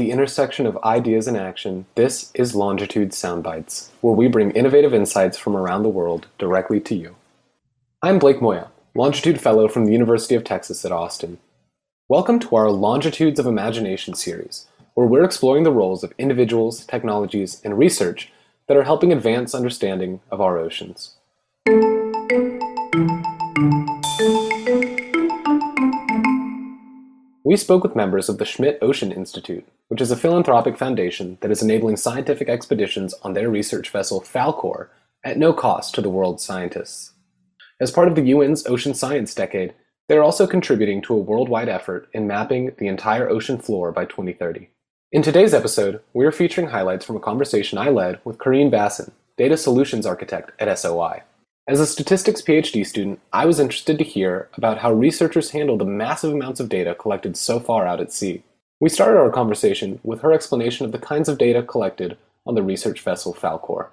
the intersection of ideas and action, this is Longitude Soundbites, where we bring innovative insights from around the world directly to you. I'm Blake Moya, Longitude Fellow from the University of Texas at Austin. Welcome to our Longitudes of Imagination series, where we're exploring the roles of individuals, technologies, and research that are helping advance understanding of our oceans. We spoke with members of the Schmidt Ocean Institute, which is a philanthropic foundation that is enabling scientific expeditions on their research vessel Falkor at no cost to the world's scientists. As part of the UN's Ocean Science Decade, they are also contributing to a worldwide effort in mapping the entire ocean floor by 2030. In today's episode, we are featuring highlights from a conversation I led with Karine Bassin, Data Solutions Architect at SOI. As a statistics PhD student, I was interested to hear about how researchers handle the massive amounts of data collected so far out at sea. We started our conversation with her explanation of the kinds of data collected on the research vessel Falkor.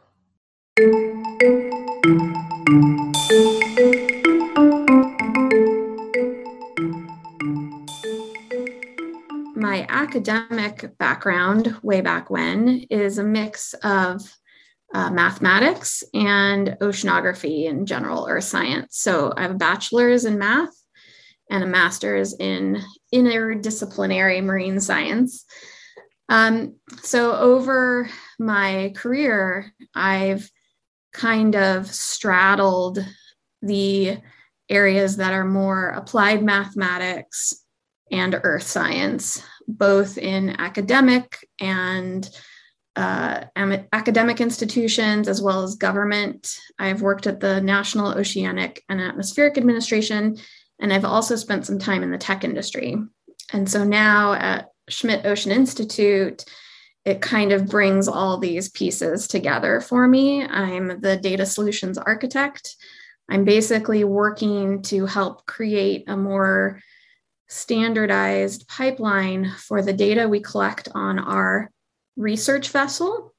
My academic background, way back when, is a mix of uh, mathematics and oceanography and general earth science. So I have a bachelor's in math and a master's in interdisciplinary marine science. Um, so over my career, I've kind of straddled the areas that are more applied mathematics and earth science, both in academic and uh, academic institutions as well as government. I've worked at the National Oceanic and Atmospheric Administration, and I've also spent some time in the tech industry. And so now at Schmidt Ocean Institute, it kind of brings all these pieces together for me. I'm the data solutions architect. I'm basically working to help create a more standardized pipeline for the data we collect on our research vessel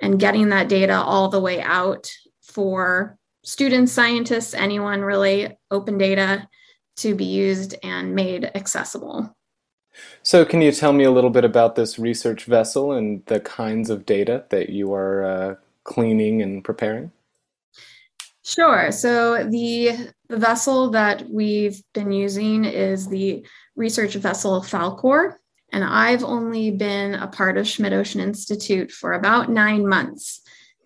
and getting that data all the way out for students, scientists, anyone really, open data to be used and made accessible. So, can you tell me a little bit about this research vessel and the kinds of data that you are uh, cleaning and preparing? Sure. So, the, the vessel that we've been using is the research vessel Falkor. And I've only been a part of Schmidt Ocean Institute for about nine months,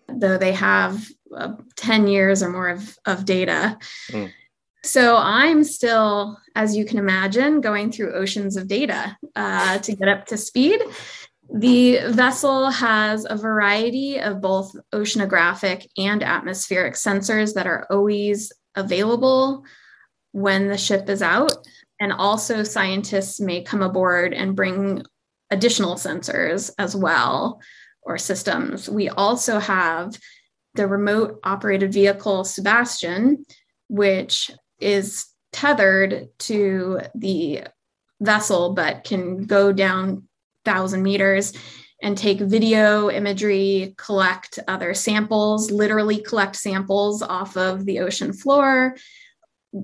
though they have uh, 10 years or more of, of data. Mm. So I'm still, as you can imagine, going through oceans of data uh, to get up to speed. The vessel has a variety of both oceanographic and atmospheric sensors that are always available when the ship is out. And also, scientists may come aboard and bring additional sensors as well or systems. We also have the remote operated vehicle SuBastian, which is tethered to the vessel but can go down thousand meters and take video imagery collect other samples literally collect samples off of the ocean floor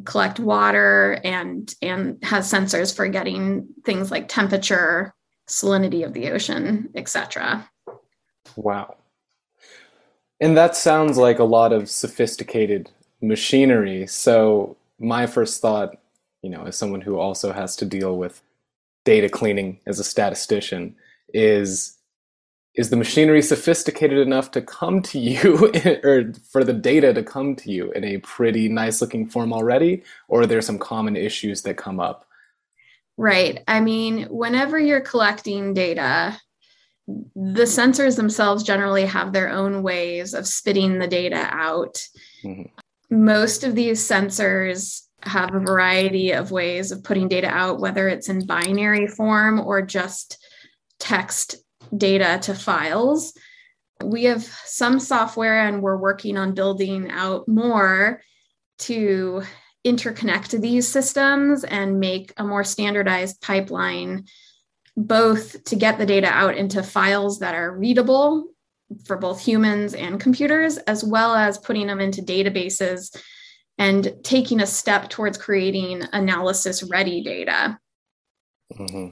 collect water and and has sensors for getting things like temperature salinity of the ocean etc wow. And that sounds like a lot of sophisticated machinery. So my first thought you know as someone who also has to deal with data cleaning as a statistician is is the machinery sophisticated enough to come to you or for the data to come to you in a pretty nice looking form already? Or are there some common issues that come up? Right. I mean whenever you're collecting data the sensors themselves generally have their own ways of spitting the data out. Mm-hmm. most of these sensors have a variety of ways of putting data out whether it's in binary form or just text data to files. We have some software and we're working on building out more to interconnect these systems and make a more standardized pipeline, both to get the data out into files that are readable for both humans and computers, as well as putting them into databases and taking a step towards creating analysis ready data. Mm-hmm.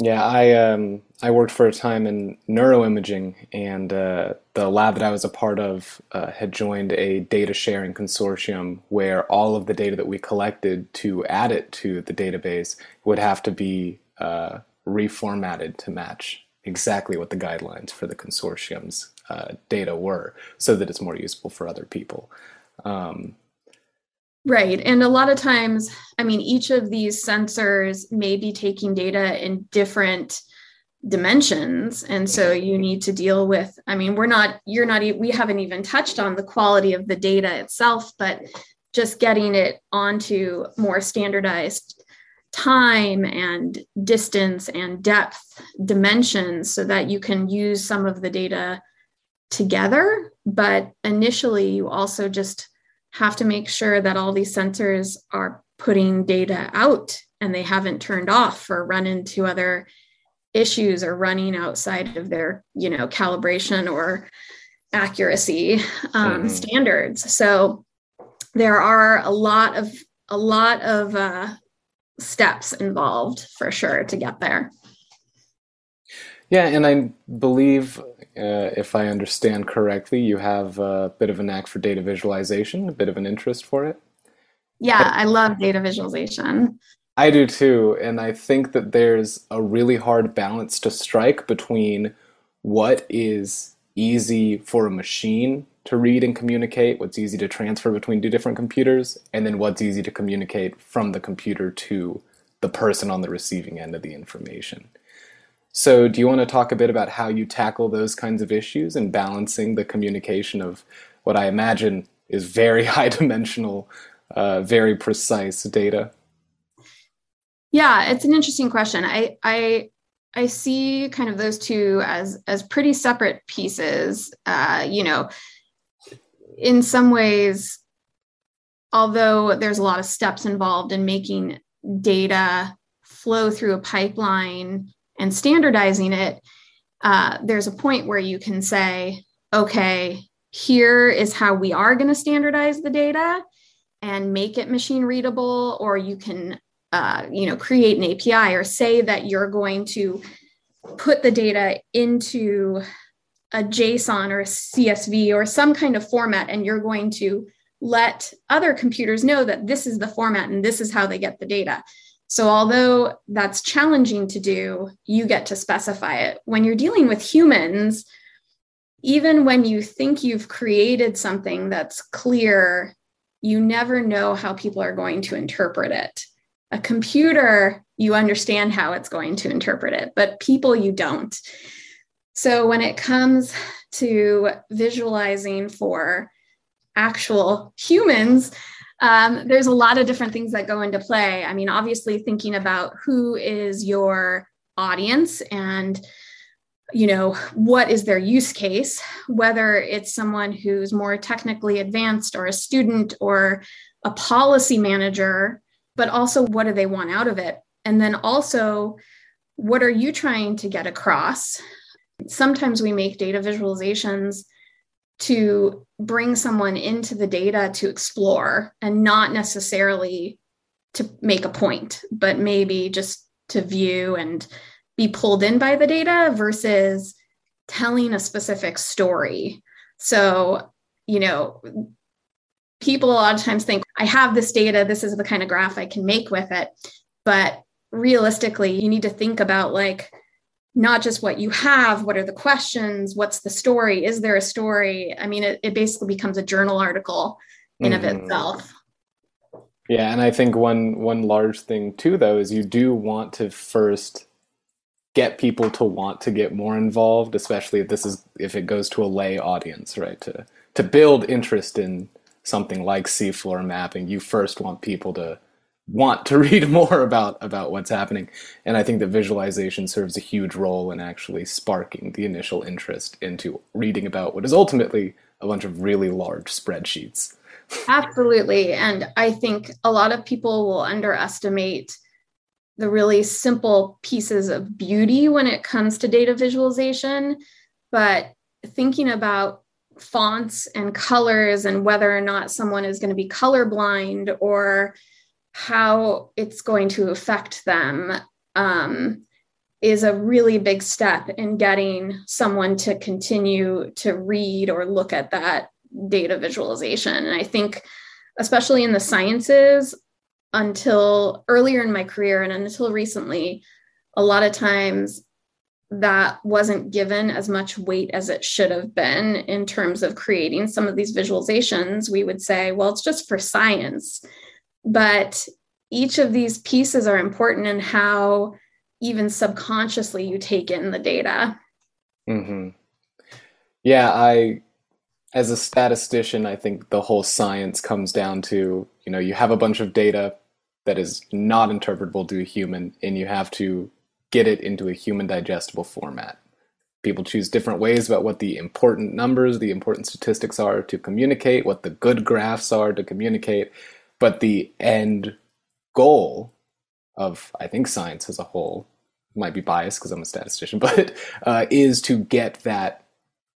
Yeah, I um, I worked for a time in neuroimaging, and uh, the lab that I was a part of uh, had joined a data sharing consortium where all of the data that we collected to add it to the database would have to be uh, reformatted to match exactly what the guidelines for the consortium's uh, data were, so that it's more useful for other people. Um, Right. And a lot of times, I mean, each of these sensors may be taking data in different dimensions. And so you need to deal with, I mean, we're not, you're not, we haven't even touched on the quality of the data itself, but just getting it onto more standardized time and distance and depth dimensions so that you can use some of the data together. But initially, you also just have to make sure that all these sensors are putting data out and they haven't turned off or run into other issues or running outside of their you know calibration or accuracy um, mm-hmm. standards so there are a lot of a lot of uh, steps involved for sure to get there yeah and i believe uh, if I understand correctly, you have a bit of a knack for data visualization, a bit of an interest for it. Yeah, I love data visualization. I do too. And I think that there's a really hard balance to strike between what is easy for a machine to read and communicate, what's easy to transfer between two different computers, and then what's easy to communicate from the computer to the person on the receiving end of the information. So, do you want to talk a bit about how you tackle those kinds of issues and balancing the communication of what I imagine is very high dimensional, uh, very precise data? Yeah, it's an interesting question. I, I I see kind of those two as as pretty separate pieces. Uh, you know, in some ways, although there's a lot of steps involved in making data flow through a pipeline and standardizing it, uh, there's a point where you can say, okay, here is how we are going to standardize the data and make it machine readable, or you can, uh, you know, create an API or say that you're going to put the data into a JSON or a CSV or some kind of format, and you're going to let other computers know that this is the format and this is how they get the data. So, although that's challenging to do, you get to specify it. When you're dealing with humans, even when you think you've created something that's clear, you never know how people are going to interpret it. A computer, you understand how it's going to interpret it, but people, you don't. So, when it comes to visualizing for actual humans, um, there's a lot of different things that go into play. I mean, obviously, thinking about who is your audience and you know what is their use case whether it's someone who's more technically advanced or a student or a policy manager but also what do they want out of it and then also what are you trying to get across sometimes we make data visualizations to bring someone into the data to explore and not necessarily to make a point, but maybe just to view and be pulled in by the data versus telling a specific story. So, you know, people a lot of times think, I have this data, this is the kind of graph I can make with it. But realistically, you need to think about like, not just what you have, what are the questions, what's the story, is there a story? I mean, it, it basically becomes a journal article in mm-hmm. of itself. Yeah, and I think one one large thing too though is you do want to first get people to want to get more involved, especially if this is if it goes to a lay audience, right? To to build interest in something like seafloor mapping, you first want people to want to read more about about what's happening. And i think that visualization serves a huge role in actually sparking the initial interest into reading about what is ultimately a bunch of really large spreadsheets. Absolutely. And i think a lot of people will underestimate the really simple pieces of beauty when it comes to data visualization. But thinking about fonts and colors and whether or not someone is going to be colorblind or how it's going to affect them um, is a really big step in getting someone to continue to read or look at that data visualization. And I think, especially in the sciences, until earlier in my career and until recently, a lot of times that wasn't given as much weight as it should have been in terms of creating some of these visualizations. We would say, well, it's just for science. But each of these pieces are important in how even subconsciously you take in the data. Mm-hmm. Yeah, I, as a statistician, I think the whole science comes down to you know you have a bunch of data that is not interpretable to a human, and you have to get it into a human digestible format. People choose different ways about what the important numbers, the important statistics are to communicate, what the good graphs are to communicate, but the end goal of, I think, science as a whole might be biased because I'm a statistician, but uh, is to get that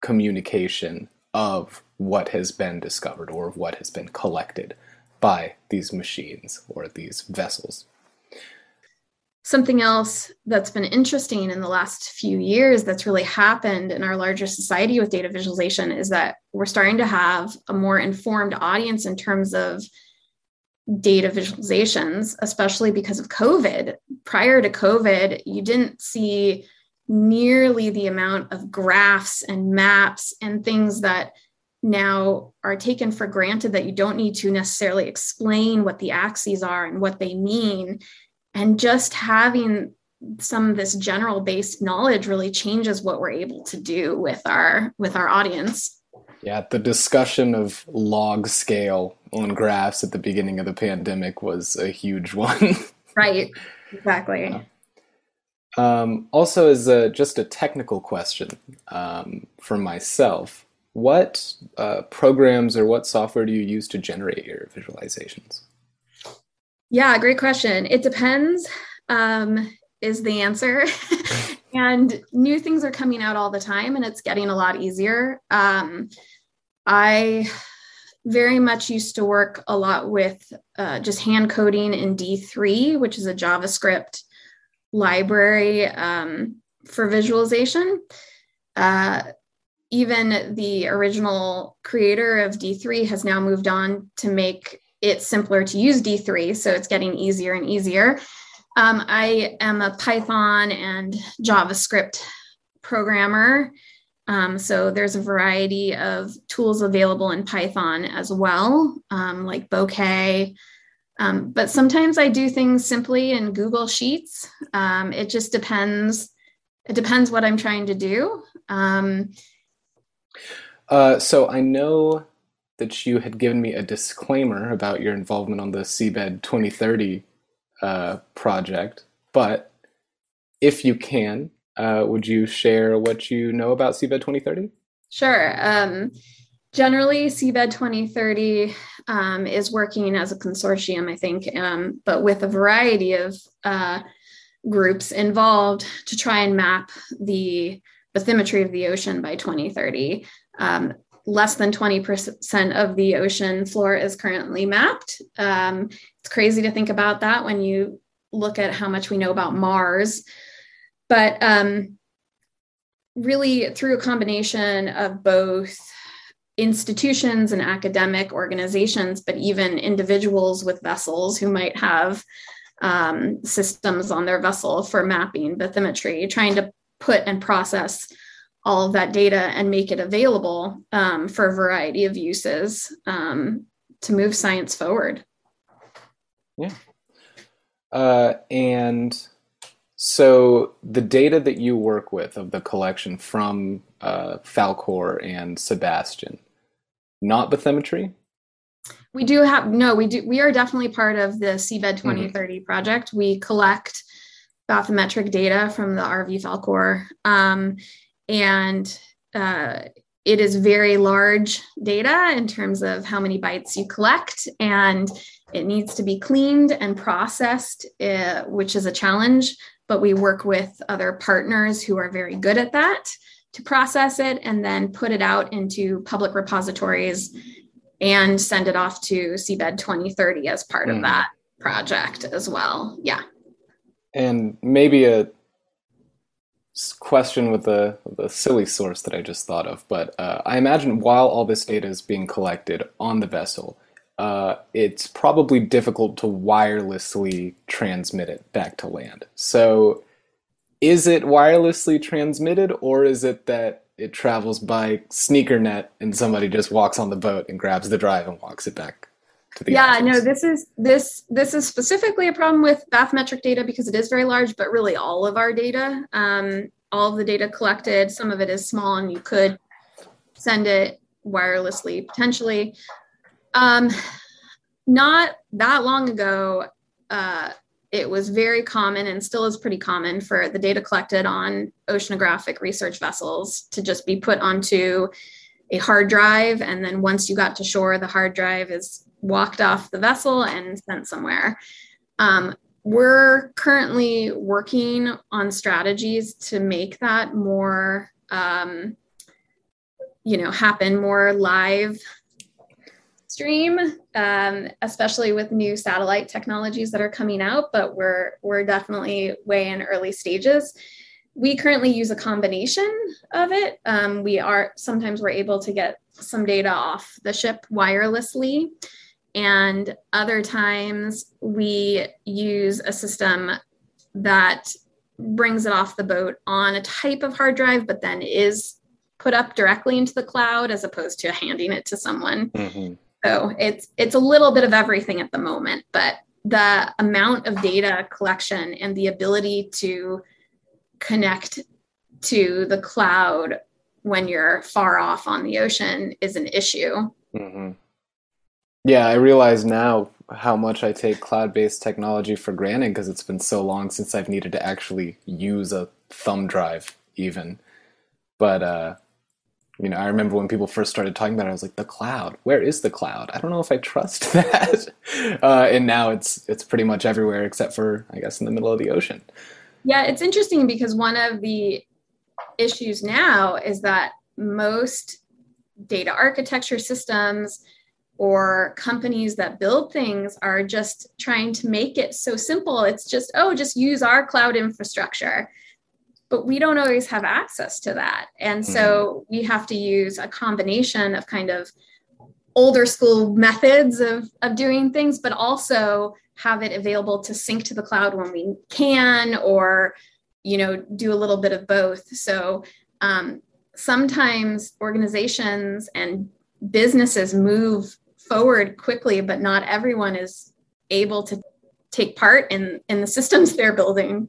communication of what has been discovered or of what has been collected by these machines or these vessels. Something else that's been interesting in the last few years that's really happened in our larger society with data visualization is that we're starting to have a more informed audience in terms of data visualizations, especially because of COVID. Prior to COVID, you didn't see nearly the amount of graphs and maps and things that now are taken for granted that you don't need to necessarily explain what the axes are and what they mean. And just having some of this general based knowledge really changes what we're able to do with our with our audience yeah, the discussion of log scale on graphs at the beginning of the pandemic was a huge one. right, exactly. Yeah. Um, also, as a, just a technical question um, for myself, what uh, programs or what software do you use to generate your visualizations? Yeah, great question. It depends, um, is the answer. and new things are coming out all the time and it's getting a lot easier. Um, I very much used to work a lot with uh, just hand coding in D3, which is a JavaScript library um, for visualization. Uh, even the original creator of D3 has now moved on to make it simpler to use D3. So it's getting easier and easier. Um, I am a Python and JavaScript programmer. Um, so there's a variety of tools available in Python as well, um, like Bokeh. Um, but sometimes I do things simply in Google Sheets. Um, it just depends. It depends what I'm trying to do. Um, uh, so I know that you had given me a disclaimer about your involvement on the Seabed 2030 uh, project, but if you can, uh, would you share what you know about Seabed 2030? Sure. Um, generally, Seabed 2030 um, is working as a consortium, I think, um, but with a variety of uh, groups involved to try and map the bathymetry of the ocean by 2030. Less than 20% of the ocean floor is currently mapped. Um, it's crazy to think about that when you look at how much we know about Mars. But um, really, through a combination of both institutions and academic organizations, but even individuals with vessels who might have um, systems on their vessel for mapping bathymetry, trying to put and process all of that data and make it available um, for a variety of uses um, to move science forward. Yeah. Uh, and so the data that you work with of the collection from uh, Falkor and SuBastian, not bathymetry? We do have no. We do. We are definitely part of the Seabed 2030 mm-hmm. project. We collect bathymetric data from the RV Falkor. um, and uh, it is very large data in terms of how many bytes you collect, and it needs to be cleaned and processed, uh, which is a challenge but we work with other partners who are very good at that to process it and then put it out into public repositories and send it off to Seabed 2030 as part mm. of hmm. that project as well. Yeah. And maybe a question with the, the silly source that I just thought of, but uh, I imagine while all this data is being collected on the vessel, uh, it's probably difficult to wirelessly transmit it back to land. So, is it wirelessly transmitted, or is it that it travels by sneaker net and somebody just walks on the boat and grabs the drive and walks it back yeah no this is this this is specifically a problem with bathymetric data because it is very large but really all of our data um, all of the data collected some of it is small and you could send it wirelessly potentially. Um, not that long ago uh, it was very common and still is pretty common for the data collected on oceanographic research vessels to just be put onto a hard drive. And then once you got to shore, the hard drive is walked off the vessel and sent somewhere. Um, we're currently working on strategies to make that more, um, you know, happen more live stream, um, especially with new satellite technologies that are coming out. But we're we're definitely way in early stages. We currently use a combination of it. Um, we are sometimes we're able to get some data off the ship wirelessly, and other times we use a system that brings it off the boat on a type of hard drive, but then is put up directly into the cloud as opposed to handing it to someone. Mm-hmm. So it's it's a little bit of everything at the moment, but the amount of data collection and the ability to connect to the cloud when you're far off on the ocean is an issue. Mm-hmm. Yeah, I realize now how much I take cloud based technology for granted because it's been so long since I've needed to actually use a thumb drive, even. But uh, you know, I remember when people first started talking about it, I was like, the cloud, where is the cloud? I don't know if I trust that. Uh, and now it's it's pretty much everywhere except for, I guess, in the middle of the ocean. Yeah, it's interesting because one of the issues now is that most data architecture systems or companies that build things are just trying to make it so simple. It's just, oh, just use our cloud infrastructure but we don't always have access to that. And so mm-hmm. we have to use a combination of kind of older school methods of, of doing things, but also have it available to sync to the cloud when we can, or, you know, do a little bit of both. So um, sometimes organizations and businesses move forward quickly, but not everyone is able to take part in, in the systems they're building.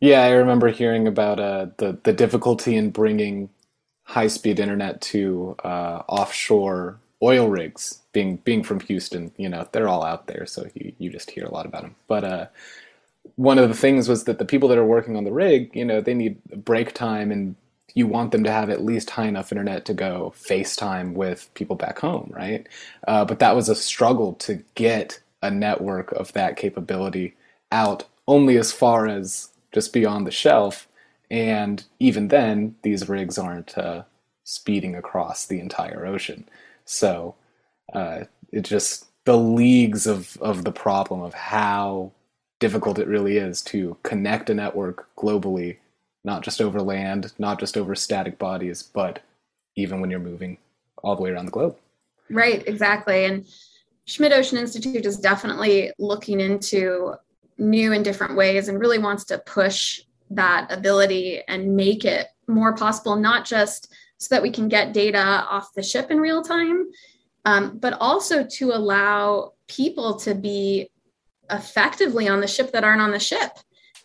Yeah, I remember hearing about uh, the the difficulty in bringing high speed internet to uh, offshore oil rigs. Being being from Houston, you know they're all out there, so you you just hear a lot about them. But uh, one of the things was that the people that are working on the rig, you know, they need break time, and you want them to have at least high enough internet to go FaceTime with people back home, right? Uh, but that was a struggle to get a network of that capability out only as far as just beyond the shelf. And even then, these rigs aren't uh, speeding across the entire ocean. So uh, it just the leagues of, of the problem of how difficult it really is to connect a network globally, not just over land, not just over static bodies, but even when you're moving all the way around the globe. Right, exactly. And Schmidt Ocean Institute is definitely looking into new and different ways and really wants to push that ability and make it more possible, not just so that we can get data off the ship in real time, um, but also to allow people to be effectively on the ship that aren't on the ship.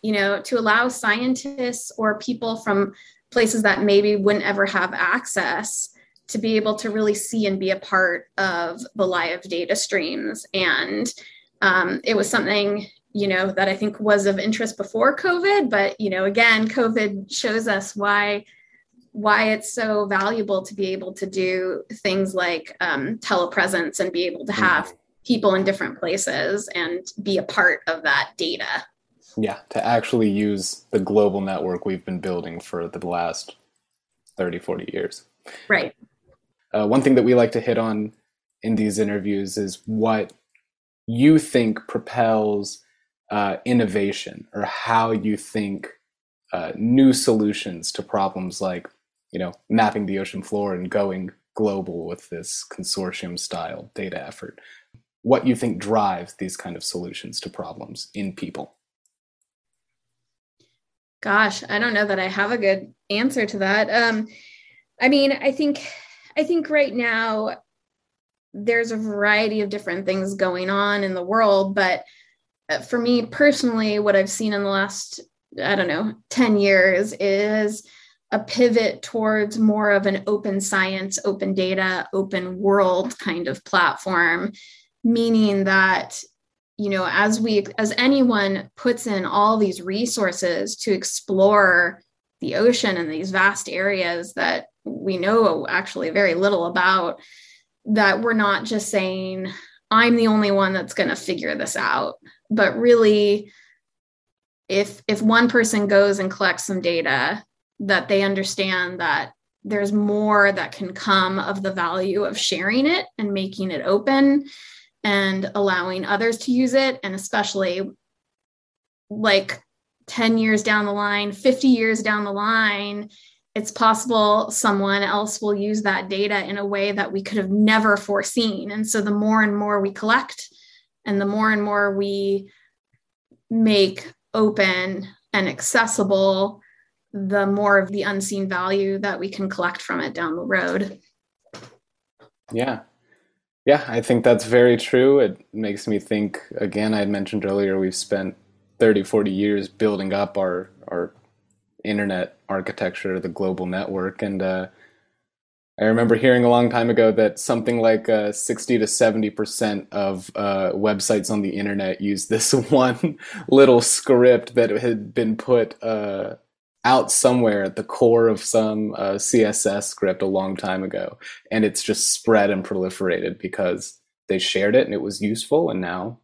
You know, to allow scientists or people from places that maybe wouldn't ever have access to be able to really see and be a part of the live data streams. And um, it was something you know that i think was of interest before covid but you know again covid shows us why why it's so valuable to be able to do things like um, telepresence and be able to mm-hmm. have people in different places and be a part of that data. Yeah to actually use the global network we've been building for the last 30 40 years. Right. Uh, one thing that we like to hit on in these interviews is what you think propels uh, innovation or how you think uh, new solutions to problems like, you know, mapping the ocean floor and going global with this consortium style data effort. What you think drives these kind of solutions to problems in people? Gosh, I don't know that I have a good answer to that. Um, I mean, I think I think right now there's a variety of different things going on in the world, but uh, for me personally, what I've seen in the last I don't know 10 years is a pivot towards more of an open science, open data, open world kind of platform, meaning that you know as we as anyone puts in all these resources to explore the ocean and these vast areas that we know actually very little about that we're not just saying i'm the only one that's going to figure this out. But really if if one person goes and collects some data that they understand that there's more that can come of the value of sharing it and making it open and allowing others to use it. And especially like 10 years down the line 50 years down the line it's possible someone else will use that data in a way that we could have never foreseen. And so the more and more we collect and the more and more we make open and accessible the more of the unseen value that we can collect from it down the road. Yeah. Yeah, I think that's very true. It makes me think again, I had mentioned earlier we've spent 30, 40 years building up our our internet architecture, the global network, and uh, I remember hearing a long time ago that something like uh, 60 to 70 percent of uh, websites on the internet use this one little script that had been put uh, out somewhere at the core of some uh, CSS script a long time ago, and it's just spread and proliferated because they shared it and it was useful, and now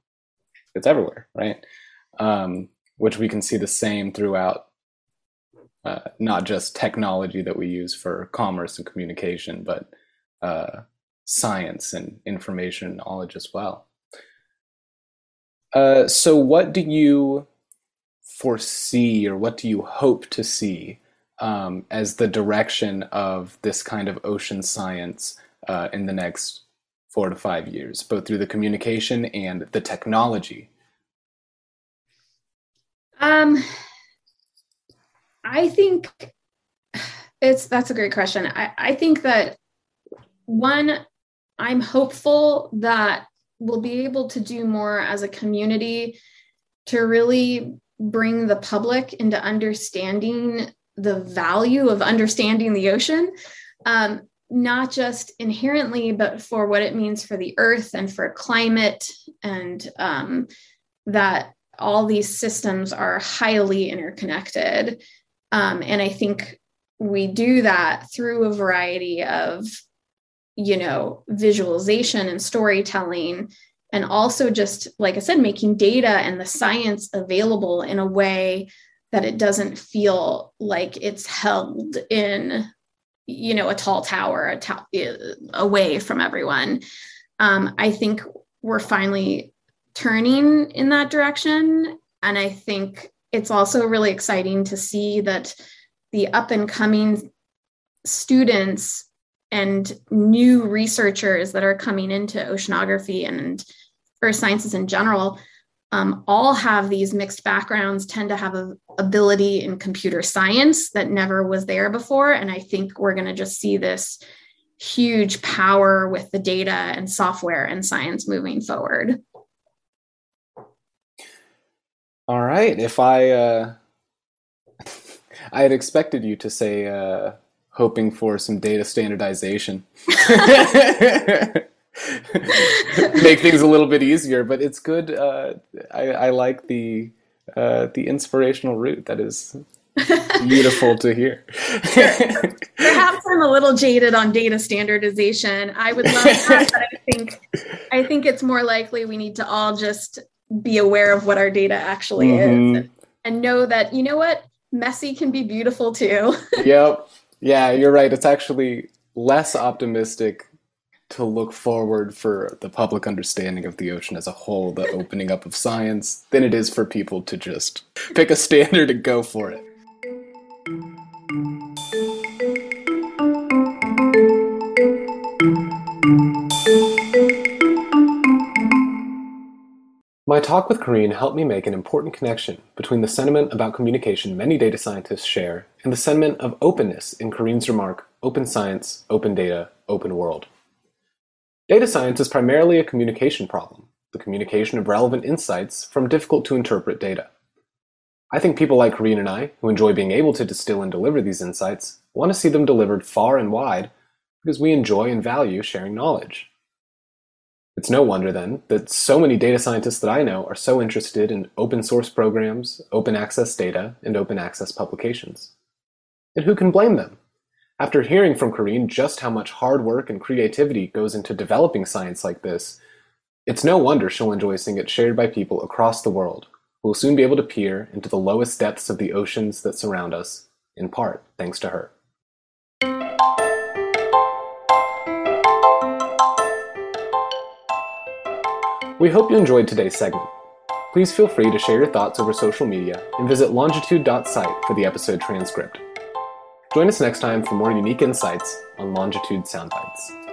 it's everywhere, right? Um, which we can see the same throughout uh, not just technology that we use for commerce and communication, but uh, science and information knowledge as well. Uh, so, what do you foresee or what do you hope to see um, as the direction of this kind of ocean science uh, in the next four to five years, both through the communication and the technology? Um, I think it's that's a great question. I, I think that one, I'm hopeful that we'll be able to do more as a community to really bring the public into understanding the value of understanding the ocean, um, not just inherently, but for what it means for the earth and for climate, and um, that all these systems are highly interconnected. Um, and I think we do that through a variety of, you know, visualization and storytelling and also just like i said making data and the science available in a way that it doesn't feel like it's held in you know a tall tower a ta- away from everyone. Um, i think we're finally turning in that direction. And i think it's also really exciting to see that the up and coming students and new researchers that are coming into oceanography and earth sciences in general um, all have these mixed backgrounds tend to have a ability in computer science that never was there before. And i think we're going to just see this huge power with the data and software and science moving forward. All right if i uh i had expected you to say uh hoping for some data standardization. Make things a little bit easier, but it's good. Uh, I, I, like the uh, the inspirational route. That is beautiful to hear. Perhaps I'm a little jaded on data standardization. I would love that, but I think I think it's more likely we need to all just be aware of what our data actually mm-hmm. is and, and know that you know what messy can be beautiful too. yep. Yeah, you're right. It's actually less optimistic to look forward for the public understanding of the ocean as a whole, the opening up of science, than it is for people to just pick a standard and go for it. Talk with Karine helped me make an important connection between the sentiment about communication many data scientists share and the sentiment of openness in Karine's remark, open science, open data, open world. Data science is primarily a communication problem, the communication of relevant insights from difficult to interpret data. I think people like Karine and I, who enjoy being able to distill and deliver these insights, want to see them delivered far and wide because we enjoy and value sharing knowledge. It's no wonder then that so many data scientists that I know are so interested in open source programs, open access data, and open access publications. And who can blame them? After hearing from Karine just how much hard work and creativity goes into developing science like this, it's no wonder she'll enjoy seeing it shared by people across the world who will soon be able to peer into the lowest depths of the oceans that surround us, in part thanks to her. We hope you enjoyed today's segment. Please feel free to share your thoughts over social media and visit longitude.site for the episode transcript. Join us next time for more unique insights on Longitude Soundbites.